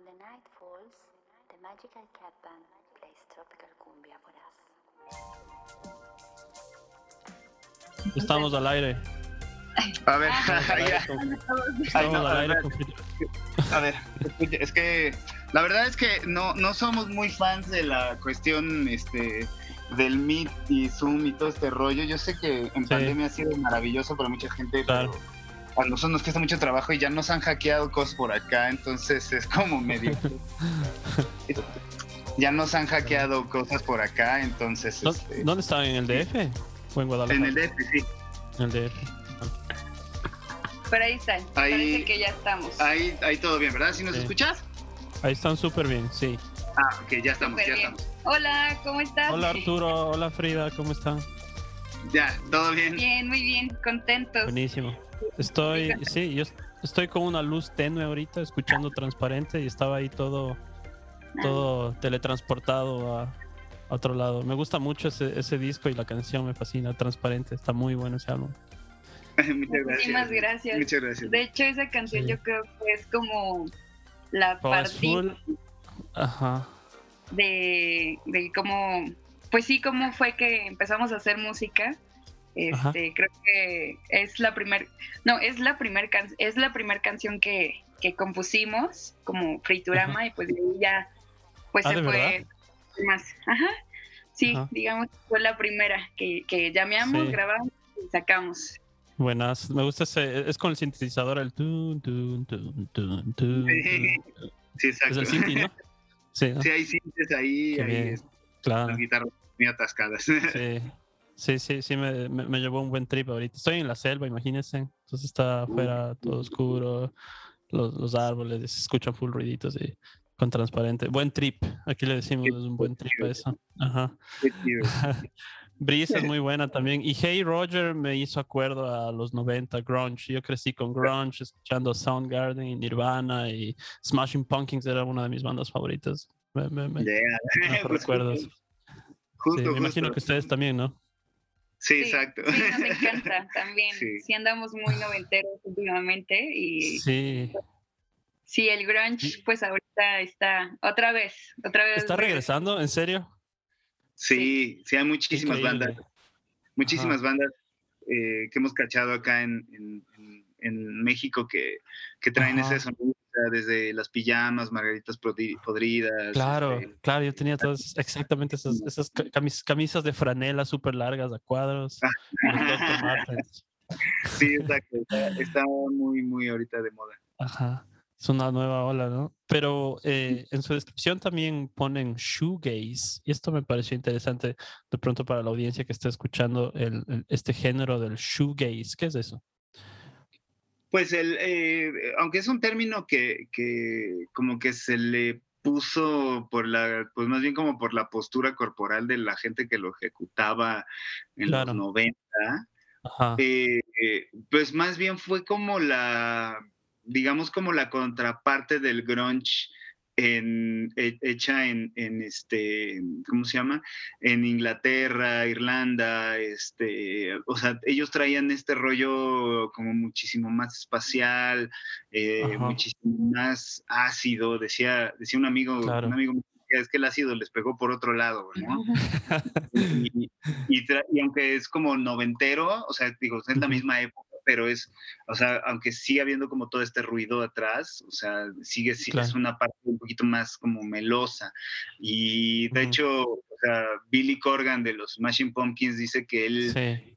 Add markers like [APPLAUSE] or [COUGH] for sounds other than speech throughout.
When the night falls, the magical cat band plays tropical cumbia for us. Estamos al aire. A ver, Estamos al [LAUGHS] aire ya. con- Ay, estamos no, al a aire ver, a es que la verdad es que no, no somos muy fans de la cuestión este del Meet y Zoom y todo este rollo. Yo sé que en Sí. pandemia ha sido maravilloso para mucha gente, Claro. pero a nosotros nos cuesta mucho trabajo y ya nos han hackeado cosas por acá, entonces es como medio... [LAUGHS] ya nos han hackeado cosas por acá, entonces... ¿Dó- este, ¿Dónde están? ¿En el DF? ¿O en Guadalajara? en el DF, sí. En el DF. Pero ahí están. Ahí- Parece que ya estamos. Ahí, ahí todo bien, ¿verdad? ¿Sí nos Sí. escuchas? Ahí están súper bien, sí. Ah, ok, ya estamos, ya bien. estamos. Hola, ¿cómo estás? Hola Arturo, hola Frida, ¿cómo están? Ya, todo bien. Bien, muy bien, contentos. Buenísimo. Estoy, sí, yo estoy con una luz tenue ahorita, escuchando transparente y estaba ahí todo, todo teletransportado a, a otro lado. Me gusta mucho ese, ese disco y la canción me fascina, transparente, está muy bueno ese álbum. [LAUGHS] Muchas Muchísimas gracias. gracias. Muchas gracias. De hecho, esa canción Sí. yo creo que es como la Food, ajá, de, de cómo, pues sí, cómo fue que empezamos a hacer música. Ajá. Este, creo que es la primer, no, es la primer can- es la primer canción que, que compusimos como Friturama y pues de ahí ya pues Ah, se ¿de fue verdad? más. Ajá. Sí, Ajá. digamos que fue la primera que, que llameamos, Sí. grabamos y sacamos. buenas. Me gusta ese, es con el sintetizador, el tun, tun, tun, tun, tun, Sí. Es exacto. el Sinti, ¿no? Sí, [LAUGHS] ¿no? Sí, hay sintes ahí, Qué ahí bien. es- claro. las guitarras muy atascadas. Sí, sí, sí, sí me, me, me llevó un buen trip ahorita. Estoy en la selva, imagínense. Entonces está afuera todo oscuro, los, los árboles, se escuchan full ruiditos y con transparente. Buen trip, aquí le decimos, es un buen trip a eso. Ajá. [LAUGHS] Breeze es [LAUGHS] muy buena también. Y Hey Roger me hizo acuerdo a los 90 grunge. Yo crecí con grunge, escuchando Soundgarden y Nirvana y Smashing Pumpkins era una de mis bandas favoritas. Me, me, me- Yeah. [LAUGHS] me trajo recuerdos. Justo, Sí, me imagino que ustedes también, ¿no? Sí, exacto. Sí, nos [LAUGHS] encanta también. Sí. Sí. andamos muy noventeros últimamente y sí, Sí. el grunge pues ahorita está otra vez, otra vez. ¿Está regresando? ¿En serio? Sí, sí, hay muchísimas Increíble. bandas, muchísimas bandas eh, que hemos cachado acá en, en- en- México que, que traen Ajá. ese sonido, desde las pijamas, margaritas podri- podridas. Claro, este, claro, yo tenía todas exactamente esas, esas ca- camis- camisas de franela súper largas a cuadros. Martens. [LAUGHS] sí, exacto. Está, está muy, muy ahorita de moda. Ajá. Es una nueva ola, ¿no? Pero eh, en su descripción también ponen shoegaze. Y esto me pareció interesante de pronto para la audiencia que está escuchando el, el- este género del shoegaze. ¿Qué es eso? Pues el, eh, aunque es un término que, que como que se le puso por la, pues más bien como por la postura corporal de la gente que lo ejecutaba en Claro. los 90, Ajá. eh, eh, pues más bien fue como la, digamos como la contraparte del grunge en, he- hecha en, en este, ¿cómo se llama? En Inglaterra, Irlanda, este, o sea, ellos traían este rollo como muchísimo más espacial, eh, muchísimo más ácido, decía, decía un amigo, Claro. un amigo es que el ácido les pegó por otro lado, [LAUGHS] ¿no? y, y tra- y aunque es como noventero, o sea, digo, es la misma época, pero es, o sea, aunque sigue habiendo como todo este ruido atrás, o sea, sigue, Claro. es una parte un poquito más como melosa. Y de hecho, o sea, Billy Corgan de los Smashing Pumpkins dice que él Sí.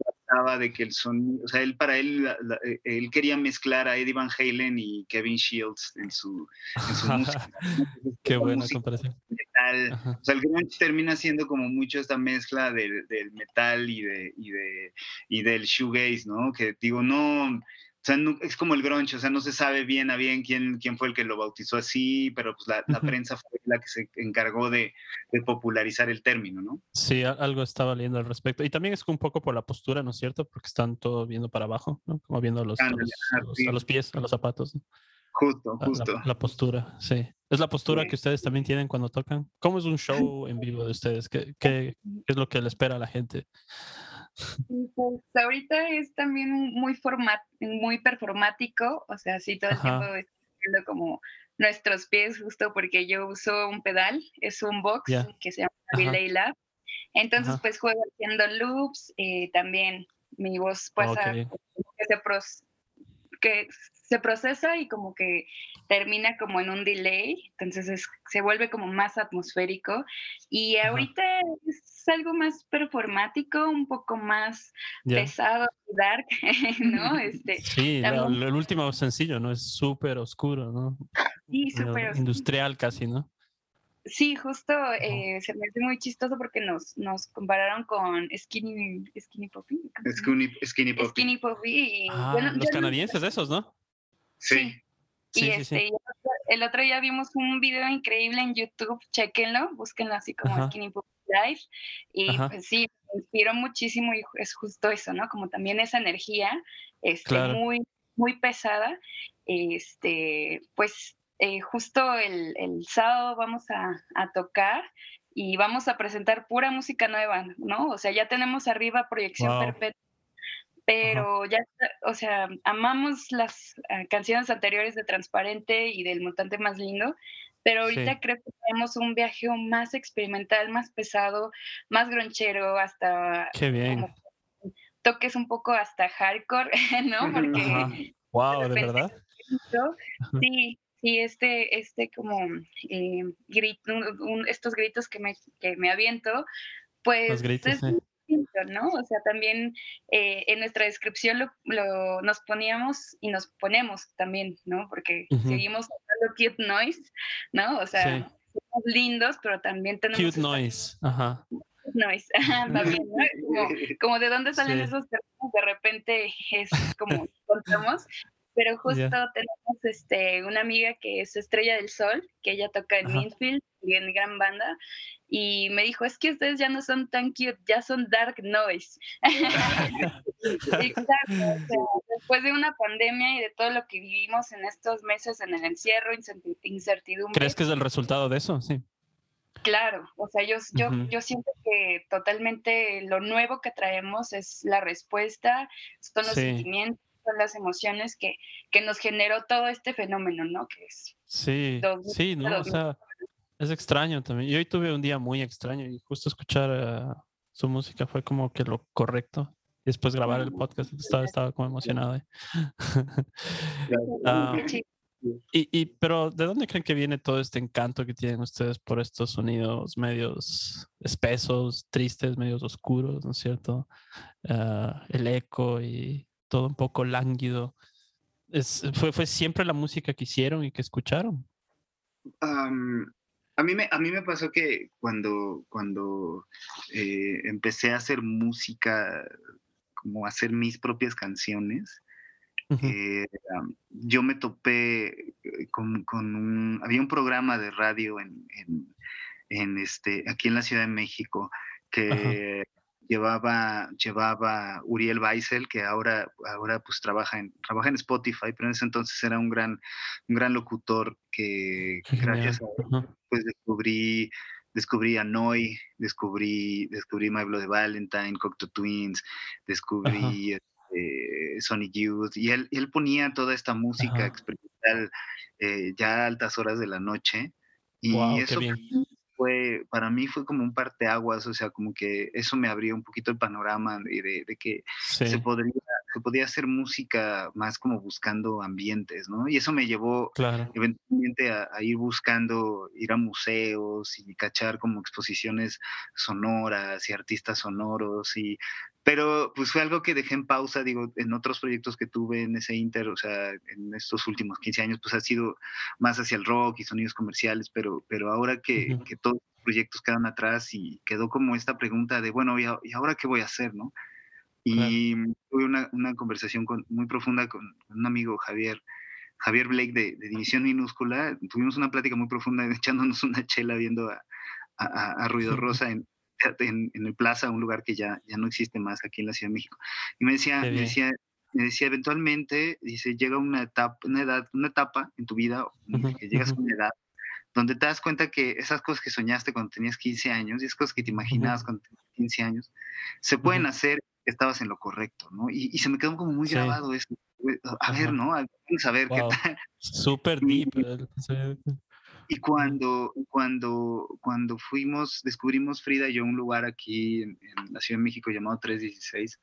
De que el sonido, o sea, él para él, la- la- eh, él quería mezclar a Eddie Van Halen y Kevin Shields en su, en su [LAUGHS] música. [LAUGHS] Qué buena música comparación. metal, Ajá. o sea, el grunge termina siendo como mucho esta mezcla del, del metal y, de, y, de, y del shoegaze, ¿no? Que digo, no, o sea, no- es como el grunge, o sea, no se sabe bien a bien quién, quién fue el que lo bautizó así, pero pues la, la prensa fue la que se encargó de, de popularizar el término, ¿no? Sí, algo estaba leyendo al respecto. Y también es un poco por la postura, ¿no es cierto? Porque están todos viendo para abajo, ¿no? Como viendo a los, a Ándale, los, ajá, a los- sí. a los pies, a los zapatos. ¿no? Justo, justo. La, la postura, sí. Es la postura Sí. que ustedes también tienen cuando tocan. ¿Cómo es un show en vivo de ustedes? ¿Qué, qué- qué es lo que le espera a la gente? Pues ahorita es también muy format, muy performático, o sea, sí todo el Ajá. tiempo estoy haciendo como nuestros pies justo porque yo uso un pedal, es un box Ya. que se llama. Relay Lab. Entonces Ajá. pues juego haciendo loops, eh, también mi voz pasa bien. que se, pros- que se procesa y como que termina como en un delay, entonces es- se vuelve como más atmosférico y Ajá. ahorita es algo más performático, un poco más Ya. pesado y dark, [LAUGHS] ¿no? Este, Sí, la- también- el último sencillo, ¿no? Es súper oscuro, ¿no? sí, Medio súper oscuro. Industrial casi, ¿no? Sí, justo eh, se me hace muy chistoso porque nos, nos compararon con Skinny, Skinny Poppy. Skinny, skinny Poppy. Skinny Poppy. y Ah, yo no- los yo no- canadienses esos, ¿no? Sí. sí. Sí, y sí, este, sí. el otro- día vimos un video increíble en YouTube, chequenlo, búsquenlo así como Ajá. Skinny Poppy Live. Y Ajá. pues sí, me inspiró muchísimo y es justo eso, ¿no? Como también esa energía este, Claro. muy, muy pesada. Este, pues eh, justo el, el sábado vamos a, a tocar y vamos a presentar pura música nueva, ¿no? O sea, ya tenemos arriba Proyección Wow. Perpetua, pero ya, o sea, amamos las ah, canciones anteriores de Transparente y del Mutante Más Lindo, pero ahorita Sí. creo que tenemos un viaje más experimental, más pesado, más gronchero, hasta Qué bien. como toques un poco hasta hardcore, [LAUGHS] ¿no? Porque Ajá. Wow, ¿de repente- verdad? Sí, sí, este, este como eh, grit- un- un- estos gritos que me, que me aviento, pues Los gritos, es distinto, ¿no? O sea, también eh, en nuestra descripción lo, lo- nos poníamos y nos ponemos también, ¿no? Porque Ujú. seguimos hablando cute noise, ¿no? O sea, Sí. somos lindos, pero también tenemos Cute noise. Ajá. noise. [LAUGHS] Ajá, también, ¿no? Como, como de dónde salen Sí. esos términos, de repente es como contamos. Pero justo tenemos este, una amiga que es Estrella del Sol, que ella toca en. Minfield y en gran banda, y me dijo, es que ustedes ya no son tan cute, ya son dark noise. [LAUGHS] Exacto, o sea, después de una pandemia y de todo lo que vivimos en estos meses en el encierro, incerti- incertidumbre. ¿Crees que es el resultado de eso? Sí. Claro, o sea, yo, yo, yo siento que totalmente lo nuevo que traemos es la respuesta, son los Sí. sentimientos, son las emociones que, que nos generó todo este fenómeno, ¿no? Que es, Sí, sí, ¿no? O sea, es extraño también. Yo hoy tuve un día muy extraño y justo escuchar eh, su música fue como que lo correcto. Y después grabar el podcast, estaba, estaba como emocionado. eh. [LAUGHS] Ah, y, y, pero ¿de dónde creen que viene todo este encanto que tienen ustedes por estos sonidos medios espesos, tristes, medios oscuros, ¿no es cierto? Ah, el eco y todo un poco lánguido. Es, fue, ¿Fue siempre la música que hicieron y que escucharon? A, mí me, a mí me pasó que cuando, cuando eh, empecé a hacer música, como a hacer mis propias canciones, eh, yo me topé eh, con, con un, había un programa de radio en, en- en este, aquí en la Ciudad de México que llevaba, llevaba Uriel Weissel, que ahora, ahora pues trabaja en, trabaja en Spotify, pero en ese entonces era un gran, un gran locutor que Qué gracias a él pues descubrí, descubrí a Noi, descubrí, descubrí My Bloody Valentine, Cocteau Twins, descubrí este, Sonic Youth, y él, él ponía toda esta música Ajá. experimental eh, ya a altas horas de la noche, y Wow, eso. Fue, para mí fue como un parteaguas, o sea, como que eso me abrió un poquito el panorama de, de- de que Sí, se podría, se podía hacer música más como buscando ambientes, ¿no? Y eso me llevó claro. eventualmente a, a ir buscando, ir a museos y cachar como exposiciones sonoras y artistas sonoros y pero pues fue algo que dejé en pausa, digo, en otros proyectos que tuve en ese inter, o sea, en estos últimos 15 años, pues ha sido más hacia el rock y sonidos comerciales, pero, pero ahora que, Ujú. que todos los proyectos quedan atrás y quedó como esta pregunta de, bueno, ¿y, a- y ahora qué voy a hacer, no? Y tuve una, una conversación con- muy profunda con un amigo, Javier, Javier Blake de, de División Minúscula. Tuvimos una plática muy profunda [LAUGHS] echándonos una chela viendo a, a- Ruido Rosa en, [LAUGHS] en, en el Plaza, un lugar que ya, ya no existe más aquí en la Ciudad de México. Y me decía, me decía, me decía, eventualmente, dice, llega una etapa, una edad, una etapa en tu vida, que llegas a una edad donde te das cuenta que esas cosas que soñaste cuando tenías 15 años y esas cosas que te imaginabas cuando tenías 15 años, se pueden hacer estabas en lo correcto, ¿no? Y, y se me quedó como muy Sí. grabado eso. a ver. ¿no? Vamos a ver Wow. qué tal. Súper deep. eh. Y cuando, cuando, cuando fuimos, descubrimos Frida y yo un lugar aquí en, en la Ciudad de México llamado 316.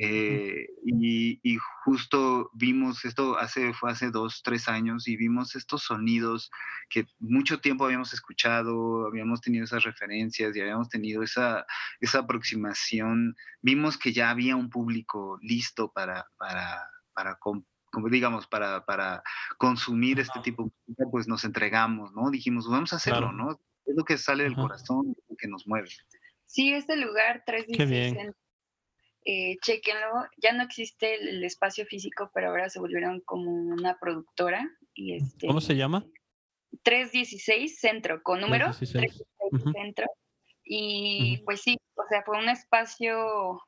Eh, y, y justo vimos esto hace, fue hace dos, tres años y vimos estos sonidos que mucho tiempo habíamos escuchado, habíamos tenido esas referencias y habíamos tenido esa, esa aproximación. Vimos que ya había un público listo para, para, para com- como digamos, para, para consumir este tipo de música, pues nos entregamos, ¿no? Dijimos, vamos a hacerlo, Claro. ¿no? Es lo que sale del Ajá. corazón, lo que nos mueve. Sí, este lugar 316 bien. Centro, eh, chéquenlo. Ya no existe el, espacio físico, pero ahora se volvieron como una productora. Y este, ¿Cómo se llama? 316 Centro, con número 316. 316 Ujú. Centro. Y pues sí, o sea, fue un espacio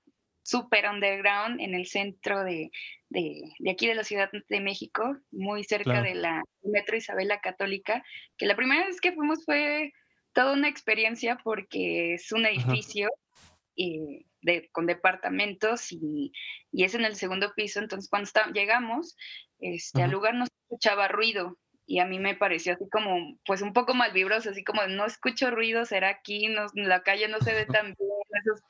súper underground en el centro de, de, de aquí de la Ciudad de México, muy cerca Claro. de la Metro Isabela Católica, que la primera vez que fuimos fue toda una experiencia porque es un edificio eh, de, con departamentos y, y es en el segundo piso, entonces cuando está- llegamos este, al lugar no se escuchaba ruido y a mí me pareció así como, pues un poco mal vibroso, así como no escucho ruido, será aquí, no, la calle no se ve tan bien, es,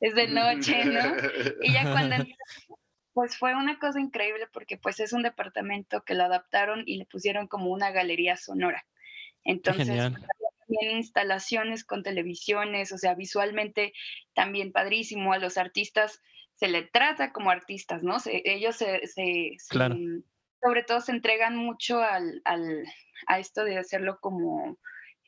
es de noche, ¿no? Y ya cuando [LAUGHS] pues fue una cosa increíble porque pues es un departamento que lo adaptaron y le pusieron como una galería sonora. Entonces. También instalaciones con televisiones, o sea, visualmente también padrísimo. A los artistas se le trata como artistas, ¿no? Se- ellos se, se- se- Claro. sobre todo se entregan mucho al, al- a esto de hacerlo como,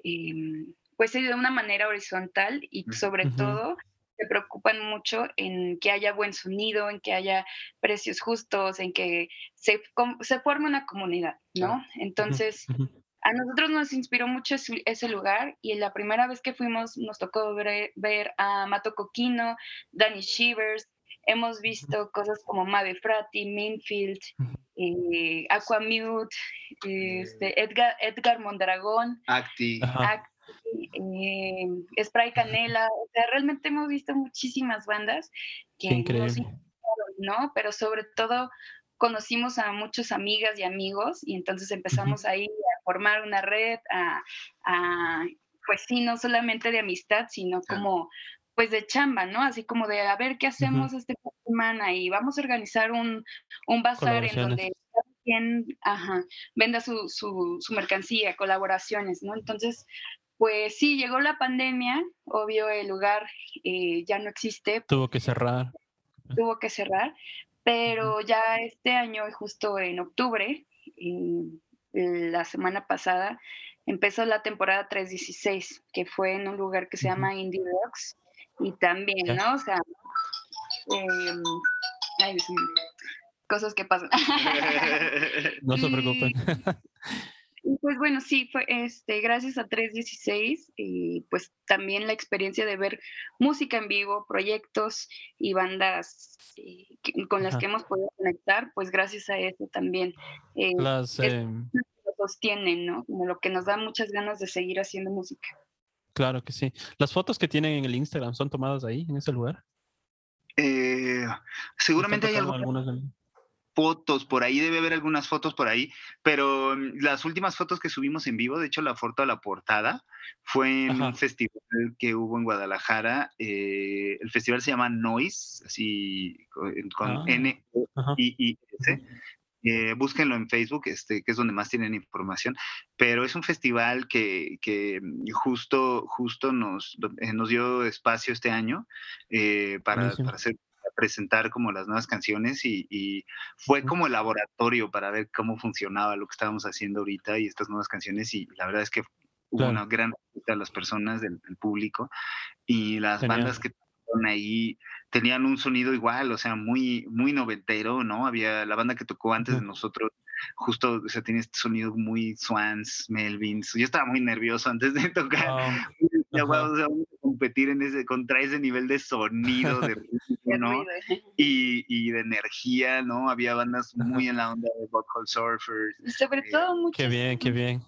em, pues de una manera horizontal y sobre todo se preocupan mucho en que haya buen sonido, en que haya precios justos, en que se, se forme una comunidad, ¿no? Entonces. A nosotros nos inspiró mucho ese, lugar y la primera vez que fuimos nos tocó ver, ver a Mato Coquino, Danny Shivers, hemos visto cosas como Mabe Frati, Minfield, eh, Aquamute, este, Edgar, Edgar Mondragón, Acti. Acti, eh, Spray Canela, o sea, realmente hemos visto muchísimas bandas que nos increíble. ¿no? Pero sobre todo conocimos a muchas amigas y amigos y entonces empezamos ahí a formar una red, a, a, pues sí, no solamente de amistad, sino como pues de chamba, ¿no? Así como de a ver qué hacemos este fin de semana y vamos a organizar un, un bazar en donde quien ajá, venda su, su, su mercancía, colaboraciones, ¿no? Entonces, pues sí, llegó la pandemia, obvio el lugar eh, ya no existe, Tuvo que cerrar. tuvo que cerrar, pero ya este año, justo en octubre, en la semana pasada, empezó la temporada 316, que fue en un lugar que se llama Indie Rocks, y también. ¿no? O sea, em, ay, cosas que pasan. [LAUGHS] No se preocupen. [LAUGHS] Y pues bueno, sí, fue este, gracias a 316, y pues también la experiencia de ver música en vivo, proyectos y bandas eh, con las Ajá. que hemos podido conectar, pues gracias a eso también eh, Las, es- em, sostienen, ¿no? Como lo que nos da muchas ganas de seguir haciendo música. claro que sí. Las fotos que tienen en el Instagram son tomadas ahí, en ese lugar. Eh, ¿Están seguramente hay algunas algunas de- fotos por ahí, debe haber algunas fotos por ahí, pero mm, las últimas fotos que subimos en vivo, de hecho la foto a la portada, fue en Ajá. un festival que hubo en Guadalajara. eh, el festival se llama Noise, así con, Ah. N. I I S. Eh, búsquenlo en Facebook, este, que es donde más tienen información, pero es un festival que, que justo, justo nos, eh, nos dio espacio este año eh, para, para hacer presentar como las nuevas canciones y, y fue como el laboratorio para ver cómo funcionaba lo que estábamos haciendo ahorita y estas nuevas canciones y la verdad es que hubo Claro. una gran respuesta de las personas, del, del público y las Genial. bandas que tocaron ahí tenían un sonido igual, o sea, muy, muy noventero, ¿no? Había la banda que tocó antes de nosotros, justo, o sea, tiene este sonido muy Swans, Melvins. Yo estaba muy nervioso antes de [LAUGHS] tocar. Wow. Ya, wow, vamos a competir en ese, contra ese nivel de sonido, de [LAUGHS] ritmo, [LAUGHS] ¿no? Y, y de energía, ¿no? Había bandas muy en la onda de Butthole Surfers. Y sobre Eh, todo muchas, Qué bien, qué bien.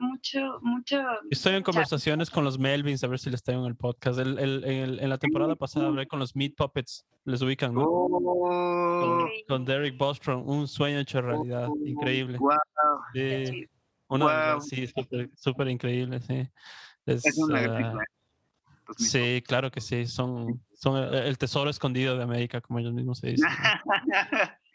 mucho, mucho. Estoy en conversaciones con los Melvins a ver si les traigo en el podcast. El- el- en, el- en la temporada pasada hablé con los Meat Puppets. Les ubican, ¿no? Oh, Con, con Derek Bostrom, un sueño hecho realidad. Increíble. Wow, Sí, una Guau. sí, súper increíble, sí. Es, es una ah, película. Mismos. sí, claro que sí. Son, son el, el tesoro escondido de América, como ellos mismos se dicen.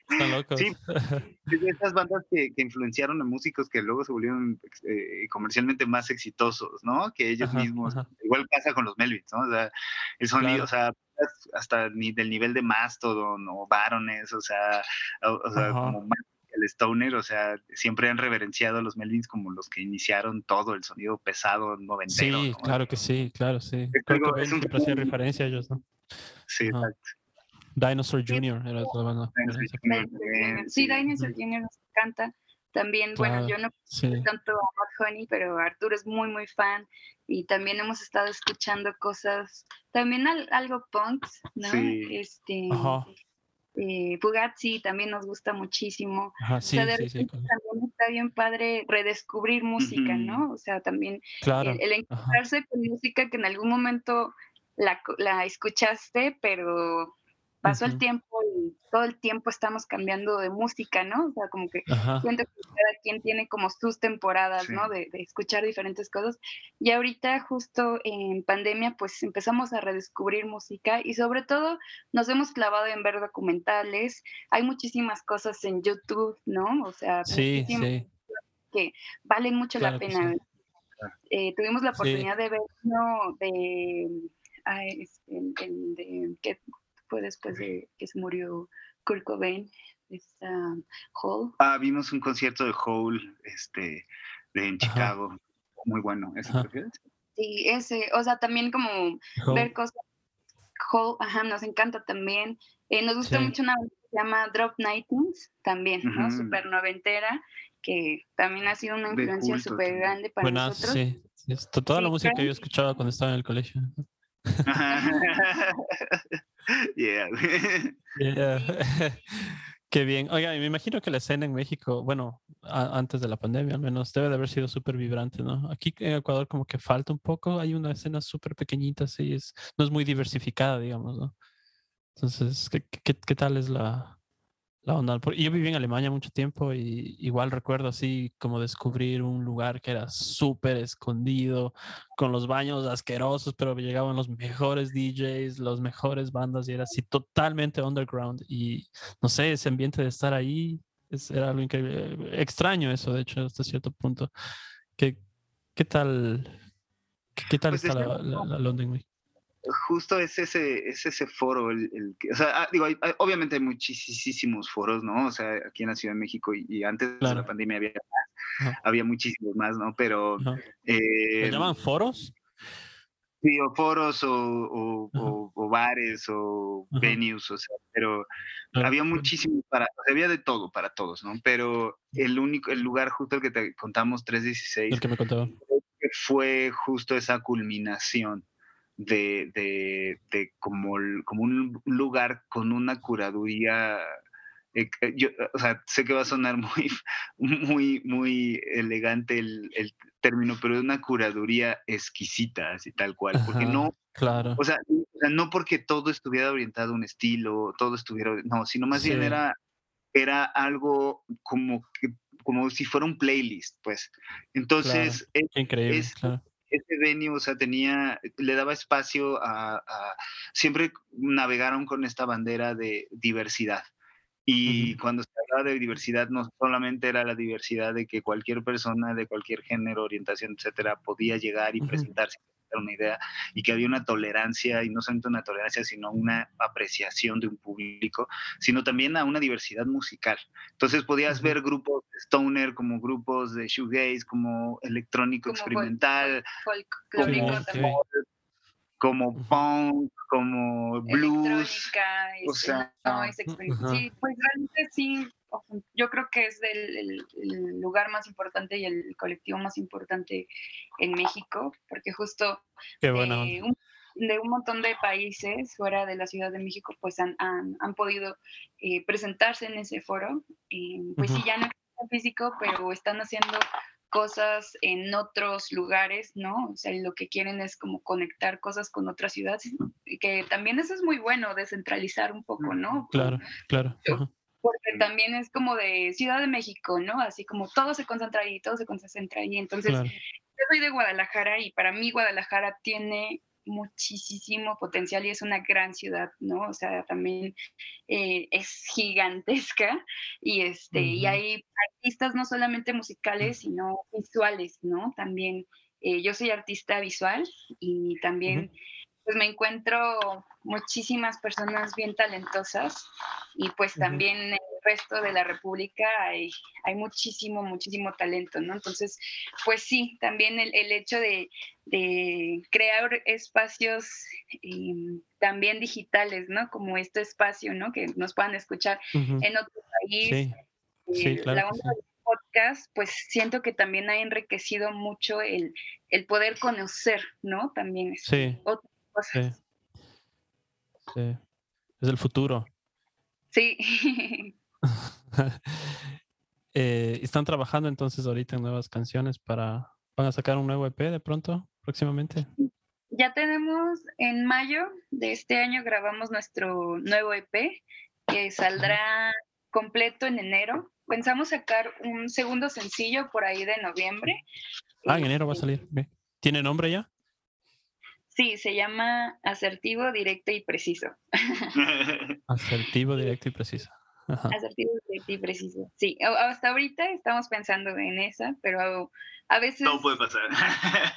Están [LAUGHS] locos. Sí. [LAUGHS] Es de bandas que, que influenciaron a músicos que luego se volvieron eh, comercialmente más exitosos, ¿no? Que ellos Ajá, mismos, ajá. igual pasa con los Melvins, ¿no? O sea, el sonido, Claro. o sea, hasta ni del nivel de Mastodon o Barones, o sea, o, o sea, como el Stoner, o sea, siempre han reverenciado a los Melvins como los que iniciaron todo el sonido pesado noventero. Sí, ¿no? claro que sí, claro, sí. Algo- Cobain es un siempre hacía referencia a ellos, ¿no? Sí, exacto. Dinosaur Jr. era otra banda. Sí. Dinosaur Jr. nos encanta. También, bueno, yo no Sí. tanto a Mad Honey, pero Arturo es muy, muy fan. Y también hemos estado escuchando cosas, también al- algo punks, ¿no? Sí. Este, Ajá, eh, Fugazi también nos gusta muchísimo. ajá, O sí, sea, de sí, sí. repente también está bien padre redescubrir música. ¿no? O sea, también Claro. el, el Ajá. encontrarse con música que en algún momento la escuchaste, pero pasó el Ujú. tiempo y todo el tiempo estamos cambiando de música, ¿no? O sea, como que Ajá. siento que cada quien tiene como sus temporadas, Sí. ¿no? De, de escuchar diferentes cosas. Y ahorita justo en pandemia, pues empezamos a redescubrir música y sobre todo nos hemos clavado en ver documentales. Hay muchísimas cosas en YouTube, ¿no? O sea, Sí, muchísimas sí. que valen mucho Claro la pena. sí. Eh, tuvimos la Sí. oportunidad de ver uno de, ay, este, el, el de que fue después de que se murió Kurt Cobain, es um, Hall. Ah, vimos un concierto de Hole, este, de en Ajá. Chicago. Muy bueno. ¿Ese Ajá. prefieres? Sí, ese, o sea, también como ver cosas. Hall, ajá, nos encanta también. Eh, nos gusta Sí. mucho una banda que se llama Drop Nightings, también, ¿no? Ujú. Súper noventera, que también ha sido una influencia súper grande para Buenas, nosotros. sí. Toda la música que yo escuchaba cuando estaba en el colegio. [LAUGHS] yeah. [LAUGHS] Qué bien. Oiga, me imagino que la escena en México, bueno, antes de la pandemia al menos, debe de haber sido súper vibrante, ¿no? Aquí en Ecuador como que falta un poco, hay una escena súper pequeñita, sí, es, no es muy diversificada, digamos, ¿no? Entonces, ¿qué, qué, qué tal es la, la onda? Yo viví en Alemania mucho tiempo y igual recuerdo así como descubrir un lugar que era súper escondido, con los baños asquerosos, pero llegaban los mejores DJs, los mejores bandas y era así totalmente underground y no sé, ese ambiente de estar ahí es, era algo increíble. Extraño eso, de hecho, hasta cierto punto. ¿Qué, qué tal? ¿Qué, qué tal Pues está es la, la- la London Week? Justo es ese, es ese foro, el, el que, o sea, ah, digo, hay- hay- obviamente hay muchísimos foros, ¿no? O sea, aquí en la Ciudad de México y, y antes de la pandemia había, Ajá. había muchísimos más, ¿no? Pero, eh, ¿Lo llaman foros? sí, o foros o, o- Ajá. o- o bares o Ajá. venues, o sea, pero había muchísimos para, había de todo para todos, ¿no? Pero el único, el lugar justo el que te contamos, 316, El que me contaba. fue justo esa culminación de, de, de como, como un lugar con una curaduría. eh, eh, yo, o sea, sé que va a sonar [LAUGHS] muy, muy, muy elegante el, el término, pero es una curaduría exquisita, así tal cual, porque no, Claro. o sea, no porque todo estuviera orientado a un estilo, todo estuviera, no, sino más bien era, era algo como que, como si fuera un playlist, pues. Entonces, es- increíble, es- claro. Ese venue, o sea, tenía, le daba espacio a, a- siempre navegaron con esta bandera de diversidad. Y cuando se hablaba de diversidad, no solamente era la diversidad de que cualquier persona de cualquier género, orientación, etcétera, podía llegar y presentarse, dar una idea, y que había una tolerancia, y no solamente una tolerancia, sino una apreciación de un público, sino también a una diversidad musical. Entonces podías ver grupos de stoner, como grupos de shoegaze, como electrónico Como folk- experimental, como, como Ujú. punk, como blues. electrónica, o este, sea, sí, pues realmente sí, yo creo que es el, el- el lugar más importante y el colectivo más importante en México, porque justo buena de un, de un montón de países fuera de la Ciudad de México, pues han, han, han podido eh, presentarse en ese foro. eh, pues sí, ya no en físico, pero están haciendo cosas en otros lugares, ¿no? O sea, lo que quieren es como conectar cosas con otras ciudades, que también eso es muy bueno, descentralizar un poco, ¿no? Claro, claro. Porque también es como de Ciudad de México, ¿no? Así como todo se concentra ahí, todo se concentra ahí. Entonces, yo soy de Guadalajara y para mí Guadalajara tiene muchísimo potencial y es una gran ciudad, ¿no? O sea, también eh, es gigantesca y, este, y hay artistas no solamente musicales, sino visuales, ¿no? También eh, yo soy artista visual y también pues me encuentro muchísimas personas bien talentosas y pues también en el resto de la República hay, hay muchísimo, muchísimo talento, ¿no? Entonces, pues sí, también el, el hecho de, de, crear espacios em, también digitales, ¿no? Como este espacio, ¿no? Que nos puedan escuchar en otro país. Sí. Sí, eh, claro la onda del podcast, pues siento que también ha enriquecido mucho el, el poder conocer, ¿no? También sí. otras cosas. Sí. Es el futuro. Sí. [LAUGHS] [LAUGHS] Eh, ¿Están trabajando entonces ahorita en nuevas canciones para... ¿Van a sacar un nuevo EP de pronto, próximamente? Ya tenemos en mayo de este año grabamos nuestro nuevo EP que saldrá completo en enero. Pensamos sacar un segundo sencillo por ahí de noviembre. Ah, en enero va a este salir. ¿Tiene nombre ya? Sí, se llama asertivo, directo y preciso. [LAUGHS] asertivo, directo y preciso. Asertivo, directo y preciso. Sí, hasta ahorita estamos pensando en esa, pero a veces... No puede pasar.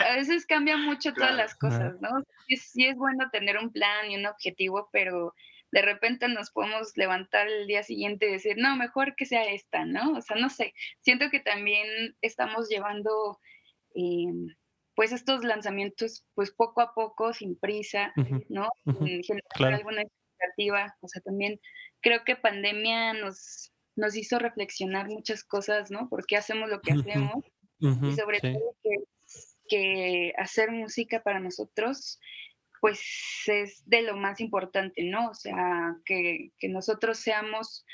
a veces cambian mucho todas las cosas, ¿no? Sí, es bueno tener un plan y un objetivo, pero de repente nos podemos levantar el día siguiente y decir, no, mejor que sea esta, ¿no? O sea, no sé, siento que también estamos llevando... Eh, pues estos lanzamientos, pues poco a poco, sin prisa, ¿no? Sin generar alguna expectativa. O sea, también creo que pandemia nos, nos hizo reflexionar muchas cosas, ¿no? ¿Por qué hacemos lo que hacemos? y sobre todo que, que hacer música para nosotros, pues es de lo más importante, ¿no? O sea, que, que nosotros seamos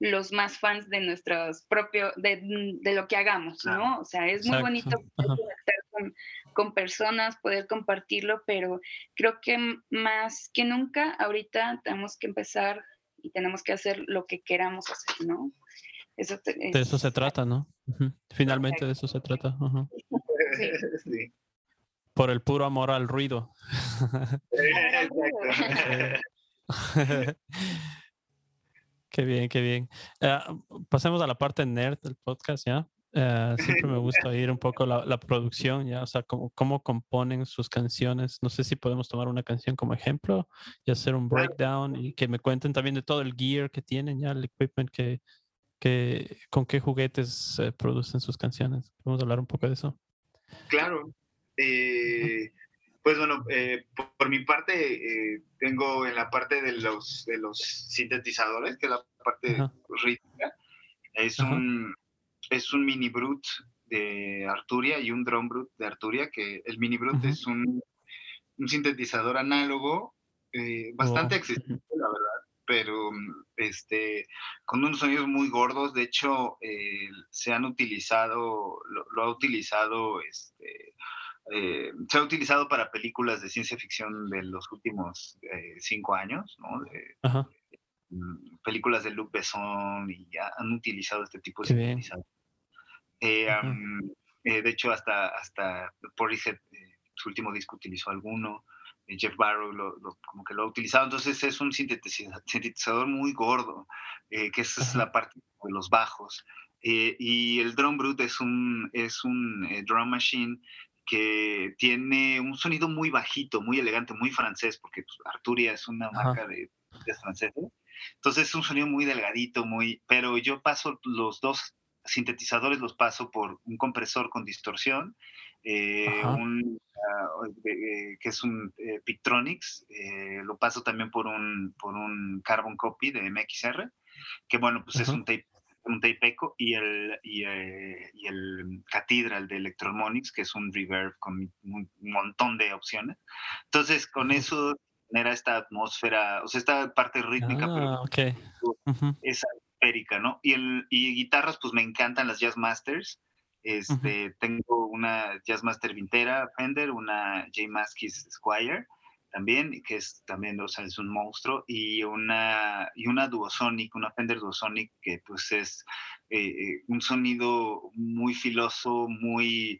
los más fans de nuestros propios, de, de, lo que hagamos, ¿no? O sea, es muy bonito estar con, con, personas, poder compartirlo, pero creo que más que nunca ahorita tenemos que empezar y tenemos que hacer lo que queramos hacer, ¿no? Eso de eso se trata, ¿no? Finalmente de eso se trata. [LAUGHS] Sí. Por el puro amor al ruido. [LAUGHS] [LAUGHS] Qué bien, qué bien. Ah, pasemos a la parte nerd del podcast, ¿ya? Ah, siempre me [LAUGHS] gusta oír un poco la, producción, ¿ya? O sea, cómo, cómo, componen sus canciones. No sé si podemos tomar una canción como ejemplo y hacer un breakdown y que me cuenten también de todo el gear que tienen, ya, el equipment que, que con qué juguetes eh, producen sus canciones. ¿Podemos hablar un poco de eso? Claro. Eh, pues bueno, eh, por, mi parte, eh, tengo en la parte de los, de los sintetizadores, que es la parte rítmica, es un, es un mini brut de Arturia y un drum brut de Arturia, que el mini brut es un, un, sintetizador análogo eh, bastante oh. accesible, la verdad, pero este, con unos sonidos muy gordos. De hecho, se han utilizado, lo, lo ha utilizado este, eh, se ha utilizado para películas de ciencia ficción de los últimos eh, cinco años, ¿no? Mm, películas de Luc Besson y ya han utilizado este tipo de sintetizadores. Eh, de hecho, hasta, hasta Portishead, su último disco utilizó alguno. Jeff Barrow como que lo ha utilizado. Entonces es un sintetizador muy gordo, que esa es la parte de los bajos. y el Drum Brute es un, es un drum machine que tiene un sonido muy bajito, muy elegante, muy francés, porque pues, Arturia es una marca de, de franceses. Entonces es un sonido muy delgadito, muy, pero yo paso los dos sintetizadores los paso por un compresor con distorsión, eh, un, ah, eh, que es un eh, Pictronics, lo paso también por un, por un Carbon Copy de MXR, que bueno, pues es un tape un tape echo y el, y, eh, y, el Cathedral de Electromonics, que es un reverb con un montón de opciones. Entonces, con eso genera esta atmósfera, o sea, esta parte rítmica, ah, pero es esférica, ¿no? Y, el, y guitarras, pues me encantan las Jazz Masters. Este, Tengo una Jazzmaster Vintera Fender, una J. Maskis Squire también, que es también, o sea, es un monstruo, y una, y una Duosonic, una Fender Duosonic, que pues es eh, eh, un sonido muy filoso, muy,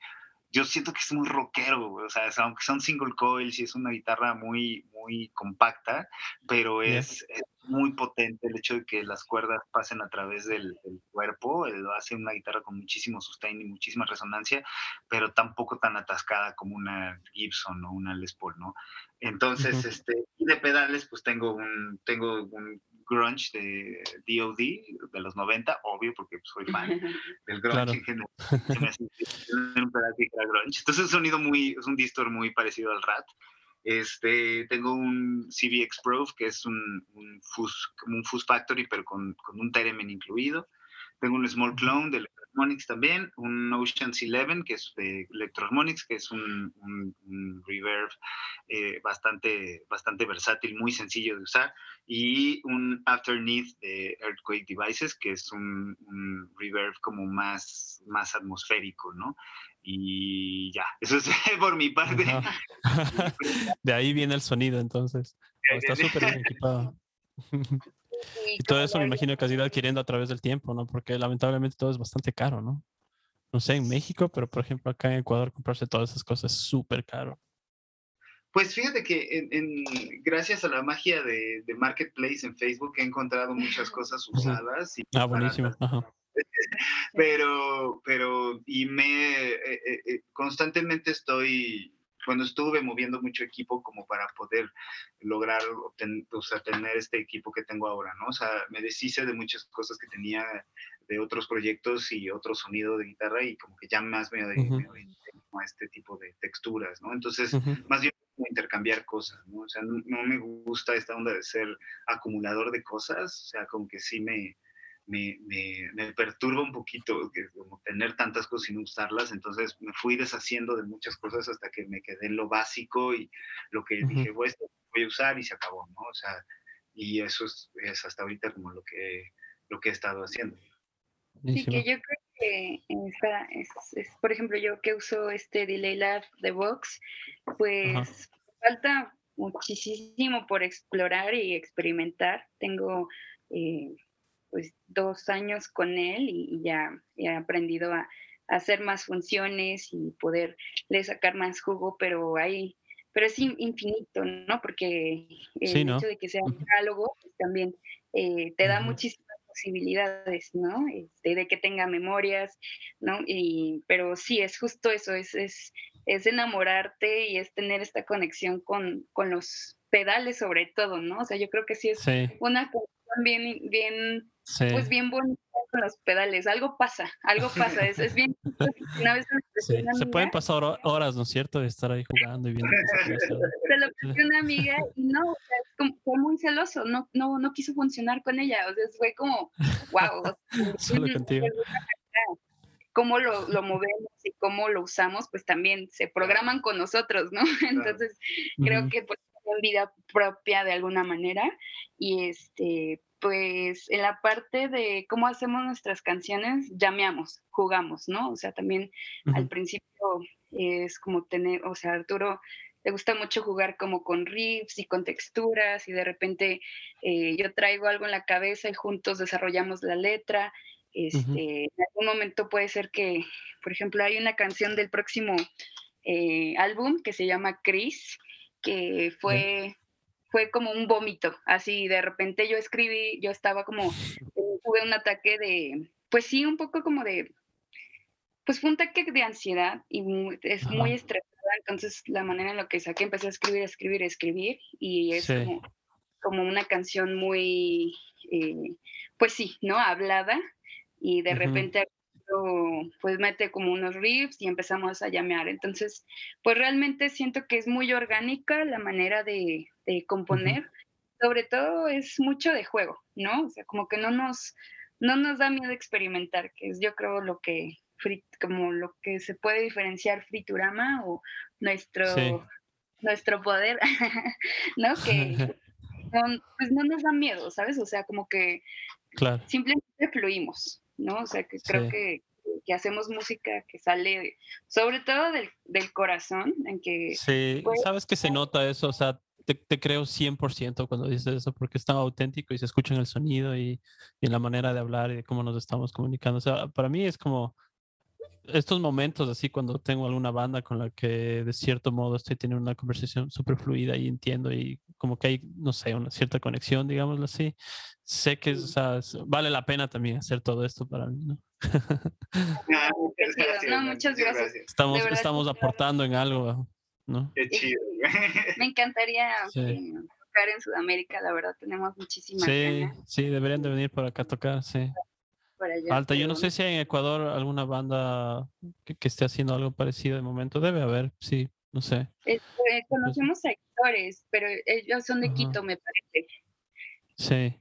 yo siento que es muy rockero, o sea, aunque son single coils y es una guitarra muy, muy compacta, pero es, muy potente el hecho de que las cuerdas pasen a través del, cuerpo, lo hace una guitarra con muchísimo sustain y muchísima resonancia, pero tampoco tan atascada como una Gibson o una Les Paul, ¿no? Entonces, este, y de pedales, pues tengo un, tengo un grunge de DOD de los 90, obvio, porque soy fan [LAUGHS] del grunge en general. Entonces, es un sonido muy, es un distor muy parecido al rat. Este, tengo un CVX Pro, que es un, un, Fuzz, un Fuzz Factory, pero con, con un Theremin incluido. Tengo un Small Clone de Electroharmonics también, un Ocean's Eleven, que es de Electroharmonics, que es un, un, reverb eh, bastante, bastante versátil, muy sencillo de usar, y un Afterneath de Earthquake Devices, que es un, reverb como más, más atmosférico, ¿no? Y ya, [LAUGHS] eso es por mi parte. [LAUGHS] de ahí viene el sonido, entonces. Está súper bien equipado. [LAUGHS] Y todo eso me imagino que has ido adquiriendo a través del tiempo, ¿no? Porque lamentablemente todo es bastante caro, ¿no? No sé, en México, pero por ejemplo acá en Ecuador comprarse todas esas cosas es súper caro. Pues fíjate que en, gracias a la magia de, Marketplace en Facebook he encontrado muchas [LAUGHS] cosas usadas. Y ah, buenísimo. [LAUGHS] pero, pero, y me, eh, eh, eh, constantemente estoy bueno, estuve moviendo mucho equipo como para poder lograr obtener, o sea, tener este equipo que tengo ahora, ¿no? O sea, me deshice de muchas cosas que tenía de otros proyectos y otro sonido de guitarra y como que ya más me, uh a este tipo de texturas, ¿no? Entonces, más bien intercambiar cosas, ¿no? O sea, no, no, me gusta esta onda de ser acumulador de cosas, o sea, como que sí me, me, me, perturba un poquito que, como tener tantas cosas y no usarlas, entonces me fui deshaciendo de muchas cosas hasta que me quedé en lo básico y lo que dije, voy a usar y se acabó, ¿no? O sea, y eso es, es, hasta ahorita como lo que, lo que he estado haciendo. Sí, que yo creo que es, es, por ejemplo, yo que uso este Delay Lab de Vox, pues falta muchísimo por explorar y experimentar. Tengo eh, pues dos años con él y, ya he aprendido a, hacer más funciones y poderle sacar más jugo, pero hay, pero es infinito, ¿no? Porque el hecho de que sea un diálogo pues, también eh, te da muchísimas posibilidades, ¿no? Este, de que tenga memorias, ¿no? Y, pero sí, es justo eso, es, es, es enamorarte y es tener esta conexión con, con los pedales sobre todo, ¿no? O sea, yo creo que sí es una conexión bien, bien pues bien bonito con los pedales. Algo pasa, algo pasa. Es, es bien. [LAUGHS] Una vez Se pueden pasar horas, ¿no es cierto? De estar ahí jugando y viendo. [LAUGHS] Se lo pidió una amiga y no, o sea, fue muy celoso. No, no, no quiso funcionar con ella. O sea, fue como, wow. [LAUGHS] Solo contigo. Cómo lo, lo, movemos y cómo lo usamos, pues también se programan con nosotros, ¿no? Entonces, creo que pues vida propia de alguna manera y este pues en la parte de cómo hacemos nuestras canciones, llameamos, jugamos, ¿no? O sea, también al principio es como tener, o sea, Arturo le gusta mucho jugar como con riffs y con texturas y de repente eh, yo traigo algo en la cabeza y juntos desarrollamos la letra. Este, En algún momento puede ser que, por ejemplo, hay una canción del próximo eh, álbum que se llama Chris, que fue fue como un vómito, así de repente yo escribí, yo estaba como, tuve un ataque de, pues sí, un poco como de, pues fue un ataque de ansiedad y es muy estresada, entonces la manera en la que saqué, empecé a escribir, escribir, escribir y es como, una canción muy, eh, pues sí, ¿no? Hablada y de repente pues mete como unos riffs y empezamos a llamear. Entonces, pues realmente siento que es muy orgánica la manera de, componer. Sobre todo es mucho de juego, ¿no? O sea, como que no nos, no nos da miedo experimentar, que es yo creo lo que, como lo que se puede diferenciar Friturama o nuestro, nuestro poder, [LAUGHS] ¿no? Que [LAUGHS] pues no nos da miedo, ¿sabes? O sea, como que simplemente fluimos. ¿No? O sea, que creo que, que hacemos música que sale sobre todo del, del corazón, en que... Sí, pues sabes que se nota eso, o sea, te, te creo 100% cuando dices eso, porque es tan auténtico y se escucha en el sonido y, y en la manera de hablar y de cómo nos estamos comunicando. O sea, para mí es como estos momentos así cuando tengo alguna banda con la que de cierto modo estoy teniendo una conversación súper fluida y entiendo y como que hay, no sé, una cierta conexión, digámoslo así. Sé que o sea, vale la pena también hacer todo esto para mí, ¿no? [LAUGHS] [LAUGHS] Ah, muchas gracias. No, muchas gracias. Estamos, verdad, estamos aportando en algo, ¿no? Qué chido. Me [LAUGHS] encantaría Sí. eh, tocar en Sudamérica, la verdad, tenemos muchísimas Sí, ganas sí, deberían de venir por acá a tocar, sí. Falta, yo no sé si hay en Ecuador alguna banda que, que esté haciendo algo parecido de momento. Debe haber, sí, no sé. Conocemos a actores, pero ellos son de Ajá. Quito, me parece. Sí,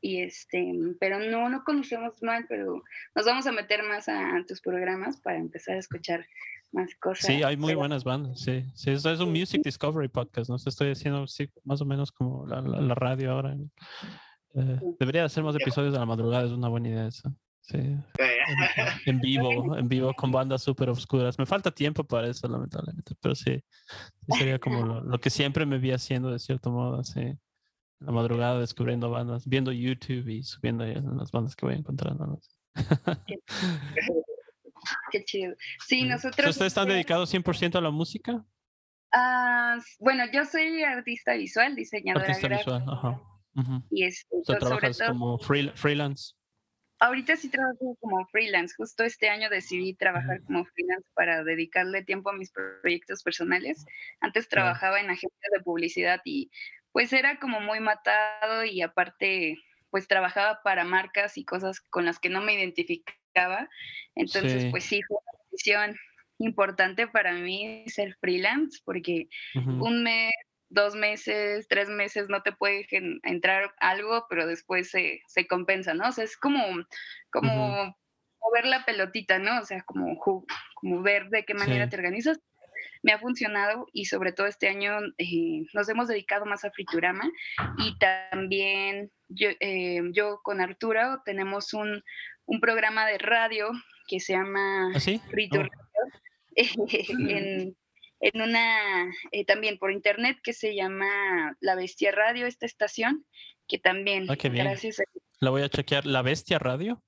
Y este, pero no, no conocemos mal, pero nos vamos a meter más a, a tus programas para empezar a escuchar más cosas. sí, hay muy pero- buenas bandas, sí. Sí, eso es un Music Discovery Podcast, ¿no? sé, Estoy haciendo sí, más o menos como la, la- la radio ahora. Eh, debería hacer más episodios de la madrugada, es una buena idea eso. Sí, En vivo, en vivo con bandas súper obscuras. Me falta tiempo para eso, lamentablemente, pero sí, sería como lo, lo que siempre me vi haciendo de cierto modo, sí. La madrugada descubriendo bandas, viendo YouTube y subiendo las bandas que voy encontrando. ¿no? Qué chido. Sí, Sí. nosotros. ¿Ustedes están este, dedicados 100% a la música? ah, bueno, yo soy artista visual, diseñadora Artista gráfica. visual, ajá. Ujú. Y este, O sea, so- sobre trabajas todo, como free- freelance. Ahorita sí trabajo como freelance. Justo este año decidí trabajar Ujú. como freelance para dedicarle tiempo a mis proyectos personales. Antes trabajaba en agencias de publicidad y pues era como muy matado y aparte pues trabajaba para marcas y cosas con las que no me identificaba. Entonces Sí. pues sí fue una decisión importante para mí ser freelance porque Ujú. un mes, dos meses, tres meses no te puede entrar algo, pero después se, se compensa, ¿no? O sea, es como, como mover la pelotita, ¿no? O sea, como, como ver de qué manera Sí. te organizas. Me ha funcionado y sobre todo este año eh, nos hemos dedicado más a Friturama y también yo, eh, yo con Arturo tenemos un, un programa de radio que se llama ¿Ah, sí? Oh, [LAUGHS] en, en una, eh, también por internet que se llama La Bestia Radio, esta estación, que también, Ah, qué bien. gracias a la voy a chequear. ¿La Bestia Radio?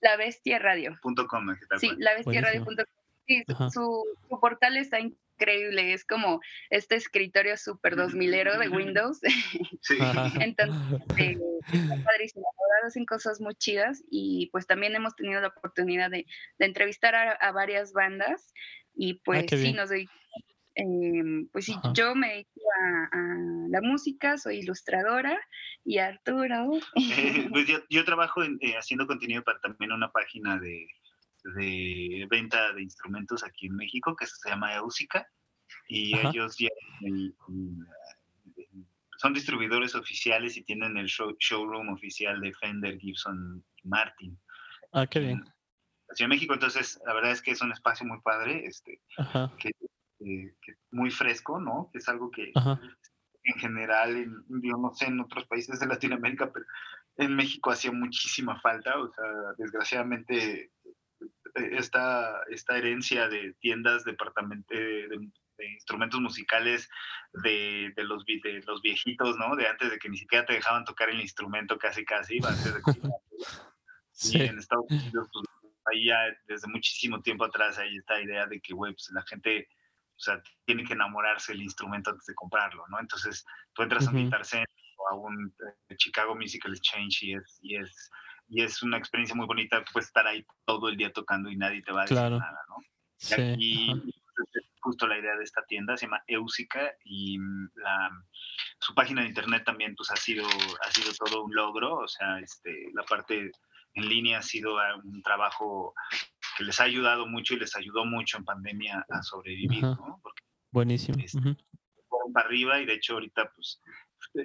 La Bestia Radio. punto com, ¿qué tal, Sí, cual? la bestia Buenísimo. radio.com. Sí, su- su, portal está increíble, es como este escritorio super 2000ero de Windows. [LAUGHS] Sí. Entonces, [LAUGHS] eh, está padrísimo. Hacen cosas muy chidas y pues también hemos tenido la oportunidad de, de entrevistar a, a varias bandas y pues Ah, sí, nos dedicamos, em, pues sí, Ajá. yo me dedico a, a la música, soy ilustradora y Arturo. Eh, [LAUGHS] pues yo, yo trabajo en, eh, haciendo contenido para también una página de, de venta de instrumentos aquí en México que se llama Eusica y Ajá. ellos ya el- el- son distribuidores oficiales y tienen el show- showroom oficial de Fender, Gibson Martin Ah, qué en bien. La Ciudad de México. Entonces, la verdad es que es un espacio muy padre, este, que, eh, que muy fresco, ¿no? Que es algo que, Ajá. en general, en- yo no sé en otros países de Latinoamérica, pero en México hacía muchísima falta. O sea, desgraciadamente, eh, esta, esta herencia de tiendas departament- de, de instrumentos musicales de, de los, de los viejitos, ¿no? De antes de que ni siquiera te dejaban tocar el instrumento casi casi, antes de. [LAUGHS] Y Sí. en Estados Unidos, pues, ahí ya desde muchísimo tiempo atrás hay esta idea de que, güey, pues la gente, o sea, tiene que enamorarse del instrumento antes de comprarlo, ¿no? Entonces, tú entras a un. Guitar o a un eh, Chicago Musical Exchange y es, y es, y es una experiencia muy bonita, pues estar ahí todo el día tocando y nadie te va a decir Claro. nada, ¿no? Y Sí. aquí, justo la idea de esta tienda, se llama Eusica y mm, la, su página de internet también pues ha sido, ha sido todo un logro, o sea, este, la parte en línea ha sido ah, un trabajo que les ha ayudado mucho y les ayudó mucho en pandemia a sobrevivir, Ajá. ¿no? Porque Buenísimo. Este, Ujú. fueron para arriba y de hecho ahorita pues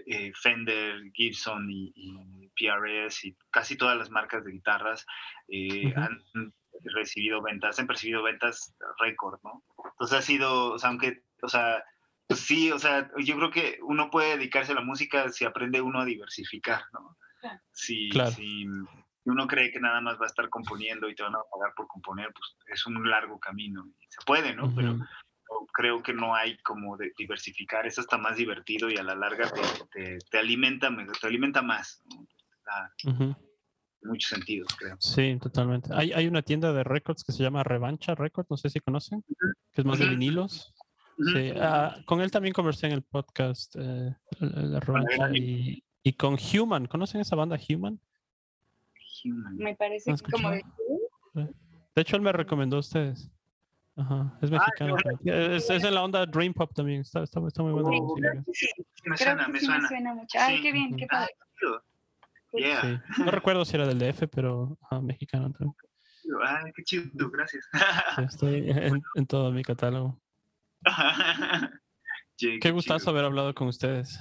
eh, Fender, Gibson y, y PRS y casi todas las marcas de guitarras eh, han recibido ventas, han percibido ventas récord, ¿no? Entonces ha sido, o sea, aunque, o sea, pues sí, o sea, yo creo que uno puede dedicarse a la música si aprende uno a diversificar, ¿no? Si, Claro. si, y uno cree que nada más va a estar componiendo y te van a pagar por componer, pues es un largo camino. Se puede, ¿no? Pero creo que no hay como de diversificar, es hasta más divertido y a la larga te, te, te alimenta, me- te alimenta más. ¿no? Da muchos sentidos, creo. Sí, totalmente. Hay, hay una tienda de records que se llama Revancha Records, no sé si conocen, que es más de vinilos. Sí, ah, con él también conversé en el podcast eh, Revancha y, y con Human. ¿Conocen esa banda Human? Human. Me parece ¿Has que como de De hecho, él me recomendó a ustedes. Ajá, es mexicano. bueno. también. es, es en la onda Dream Pop también. Está, está, está muy buena la Oh, música. Sí, me Creo suena, que me sí suena. me suena mucho. Ay, Sí. qué bien, qué padre. Chido. Yeah. Sí. No recuerdo si era del DF, pero ajá, mexicano también. Ay, qué chido, gracias. Sí, estoy [LAUGHS] en, en todo mi catálogo. [LAUGHS] Che, Qué gustazo haber hablado con ustedes.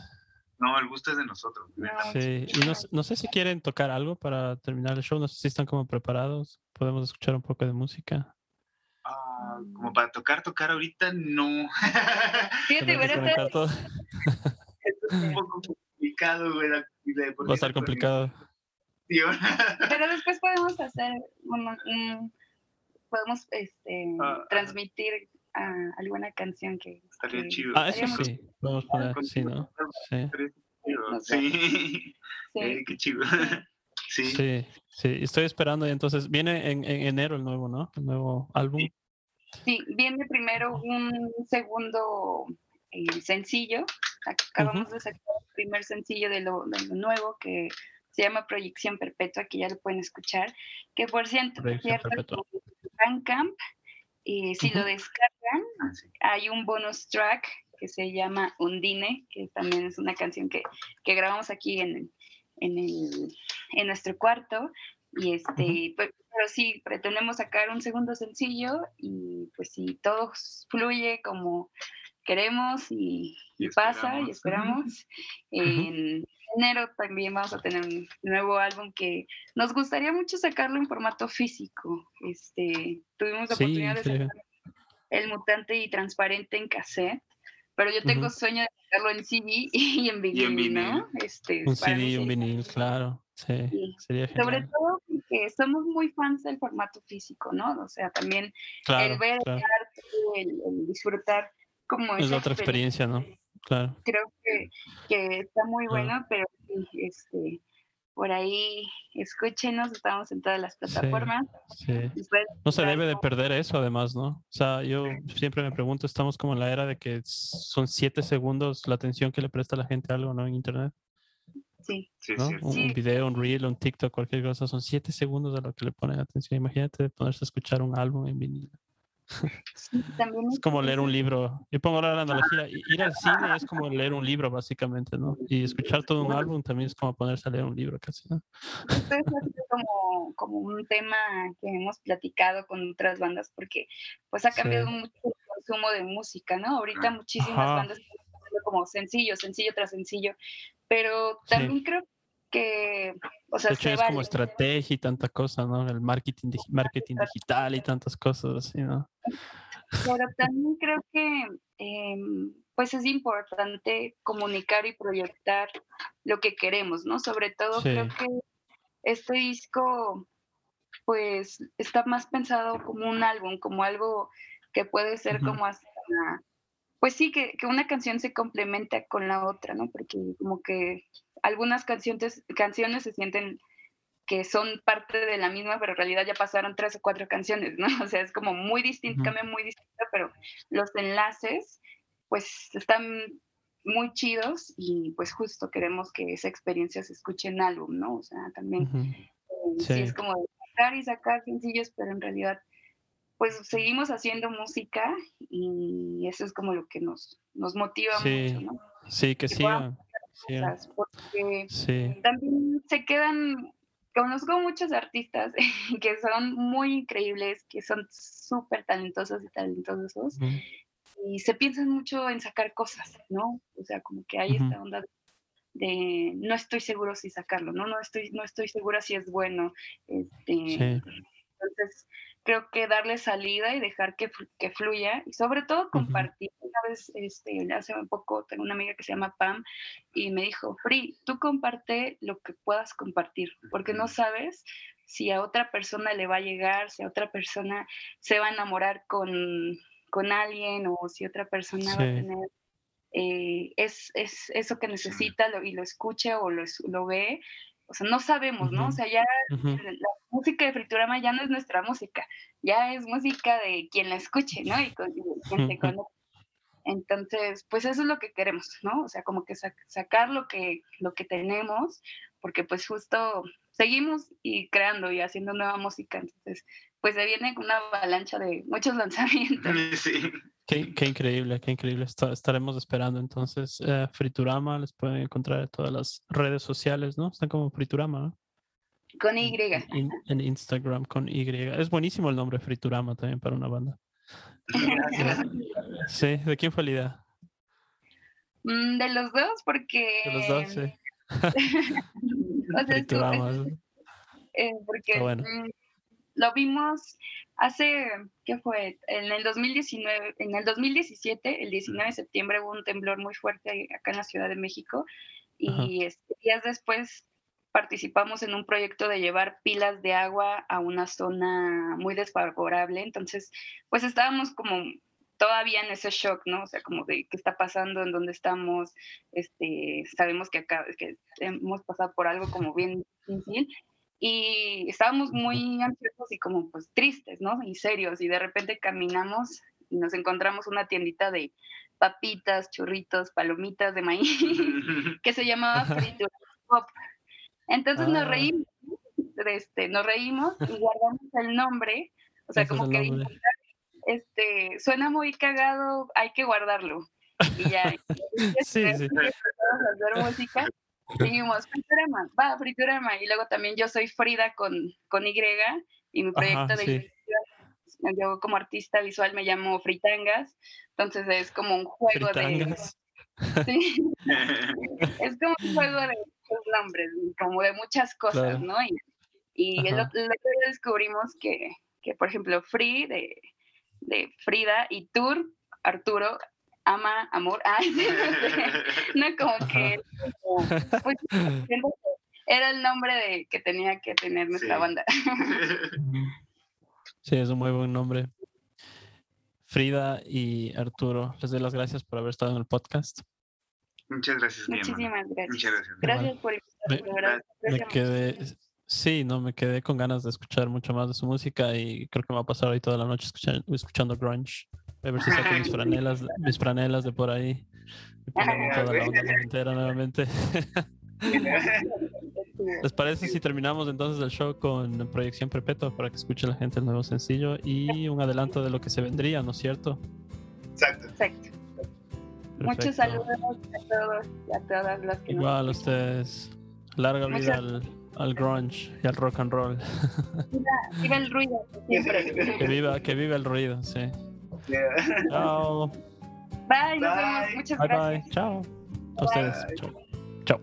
No, el gusto es de nosotros. No, Sí, y no, sé- no sé si quieren tocar algo para terminar el show. No sé si están como preparados. Podemos escuchar un poco de música. Ah, como para tocar, tocar ahorita, no. [LAUGHS] Fíjate, todo. es un poco complicado, güey. Va a estar complicado. Pero después podemos hacer un, un- podemos este, Ah, transmitir ah, alguna canción que Estaría que- chido. Ah, eso sí. Vamos a poner, sí, ¿no? Sí. Nos Sí. [LAUGHS] Sí. Eh, qué chido. [LAUGHS] Sí. Sí, sí. Estoy esperando y entonces viene en, en enero el nuevo, ¿no? El nuevo álbum. Sí, viene primero un segundo eh, sencillo. Acabamos de sacar el primer sencillo de lo, de lo nuevo que se llama Proyección Perpetua, que ya lo pueden escuchar. Que por cierto, Proyección cierto. Bandcamp, y si lo descargan, Ah, sí. hay un bonus track que se llama Undine, que también es una canción que, que grabamos aquí en, en, el, en nuestro cuarto. Y este, pues, pero sí, pretendemos sacar un segundo sencillo y pues si todo fluye como queremos y, pasa y esperamos. en enero también vamos a tener un nuevo álbum que nos gustaría mucho sacarlo en formato físico. Este, tuvimos la Sí, oportunidad de sacar el mutante y transparente en cassette, pero yo tengo sueño de sacarlo en CD [LAUGHS] y en vinil, ¿no? Este, Un CD y un vinil, claro. Sí, Sí. sería Sobre genial. todo porque somos muy fans del formato físico, ¿no? O sea, también Claro, el ver claro. el arte, el, el disfrutar como Es otra experiencia, ¿no? Claro. Creo que, que está muy Claro. bueno, pero sí, este, por ahí escúchenos, estamos en todas las plataformas. Sí. No se debe de perder eso, además, ¿no? O sea, yo siempre me pregunto, estamos como en la era de que son siete segundos la atención que le presta la gente a algo, ¿no? En Internet, Sí, Sí, ¿no? sí. Un, video, un reel, un TikTok, cualquier cosa, son siete segundos a lo que le ponen atención. Imagínate ponerse a escuchar un álbum en vinilo. Sí, también Es como leer un libro. Yo pongo ahora la analogía. Ir al cine es como leer un libro, básicamente, ¿no? Y escuchar todo un álbum también es como ponerse a leer un libro, casi, ¿no? Esto es así como, como un tema que hemos platicado con otras bandas porque pues ha Sí. cambiado mucho el consumo de música, ¿no? Ahorita muchísimas Ajá. bandas como sencillo, sencillo tras sencillo, pero también creo que, o sea, De hecho, se es como estrategia y tanta cosa, ¿no? El marketing, marketing digital y tantas cosas así, ¿no? Pero también creo que em, pues es importante comunicar y proyectar lo que queremos, ¿no? Sobre todo Sí. creo que este disco pues está más pensado como un álbum, como algo que puede ser como hasta, pues sí, que, que una canción se complementa con la otra, ¿no? Porque como que algunas canciones, canciones se sienten que son parte de la misma, pero en realidad ya pasaron tres o cuatro canciones, ¿no? [LAUGHS] O sea, es como muy distinto, cambia muy distinto, pero los enlaces, pues están muy chidos y pues justo queremos que esa experiencia se escuche en álbum, ¿no? O sea, también eh, sí. Sí. es como de sacar y sacar sencillos, pero en realidad pues seguimos haciendo música y eso es como lo que nos, nos motiva Sí. mucho, ¿no? Sí, que Que podamos sigan. sigan. Cosas, porque Sí, también se quedan, conozco muchos artistas [LAUGHS] que son muy increíbles, que son súper talentosos y talentosos Ujú. y se piensan mucho en sacar cosas, ¿no? O sea, como que hay Ujú. esta onda de no estoy seguro si sacarlo, ¿no? No estoy, no estoy segura si es bueno. Este, sí. Entonces, creo que darle salida y dejar que, que fluya y sobre todo compartir. Una vez, este, hace un poco, tengo una amiga que se llama Pam y me dijo, Free, tú comparte lo que puedas compartir, porque no sabes si a otra persona le va a llegar, si a otra persona se va a enamorar con, con alguien o si otra persona va a tener eh, es, es eso que necesita lo- y lo escucha o lo, lo ve. O sea, no sabemos, ¿no? O sea, ya la música de Friturama ya no es nuestra música, ya es música de quien la escuche, ¿no? Y, con, y quien se [LAUGHS] conecte. Entonces, pues eso es lo que queremos, ¿no? O sea, como que sac- sacar lo que, lo que tenemos, porque pues justo seguimos y creando y haciendo nueva música. Entonces, pues se viene una avalancha de muchos [LAUGHS] lanzamientos. Sí. Qué, qué increíble, qué increíble. Está- estaremos esperando entonces. eh, Friturama, les pueden encontrar en todas las redes sociales, ¿no? Están como Friturama, ¿no? Con Y. En, Instagram con Y. Es buenísimo el nombre Friturama también para una banda. [LAUGHS] Sí, ¿de quién fue la idea? Mm, De los dos, porque... De los dos, sí. [LAUGHS] o sea, es- Friturama. eh, porque bueno. Lo vimos hace, ¿qué fue? En el 2019, en el 2017, el 19 de septiembre hubo un temblor muy fuerte acá en la Ciudad de México y este, días después participamos en un proyecto de llevar pilas de agua a una zona muy desfavorable, entonces pues estábamos como todavía en ese shock, ¿no? O sea, como de qué está pasando, en dónde estamos, este, sabemos que acá que hemos pasado por algo como bien [LAUGHS] difícil y estábamos muy ansiosos y como pues tristes, ¿no? Y serios y de repente caminamos y nos encontramos una tiendita de papitas, churritos, palomitas de maíz [LAUGHS] que se llamaba. Fritura Pop. Entonces nos Ah. reímos, este, nos reímos y guardamos el nombre, o sea, es como el que este, suena muy cagado, hay que guardarlo. Y ya, [LAUGHS] Sí, sí. empezamos a hacer música. Dijimos, Friturama, va, Friturama. Y luego también yo soy Frida con, con Y y mi proyecto Ajá, de sí. yo como artista visual me llamo Fritangas. Entonces es como un juego de... [LAUGHS] Sí, [LAUGHS] es como un juego de muchos nombres, como de muchas cosas, Claro. ¿no? Y, y otro día descubrimos que, que, por ejemplo, Free de, de Frida y Tour, Arturo, ama, amor, [LAUGHS] ay, sí, no sé, [LAUGHS] no como que como, pues, que era el nombre de, que tenía que tener nuestra Sí. banda. [LAUGHS] Sí, es un muy buen nombre. Frida y Arturo, les doy las gracias por haber estado en el podcast. Muchas gracias. Muchísimas gracias. Muchas gracias. Gracias por invitarme. Me quedé, sí, no, me quedé con ganas de escuchar mucho más de su música y creo que me va a pasar hoy toda la noche escuchando, escuchando grunge. A ver si saco mis [LAUGHS] franelas, mis franelas de por ahí. Y ponemos Ah, toda la onda entera nuevamente. [LAUGHS] ¿Les parece si terminamos entonces el show con Proyección Perpetua para que escuche la gente el nuevo sencillo y un adelanto de lo que se vendría, ¿no es cierto? Exacto. Perfecto. Muchos saludos a todos y a todas los que nos Igual a ustedes. Larga vida al, al grunge y al rock and roll. Viva el ruido [LAUGHS] siempre. Que viva, que viva el ruido, sí. Yeah. [LAUGHS] Chao. Bye, vemos. Muchas bye, gracias. Bye. Chao. A ustedes. Chao. Chao.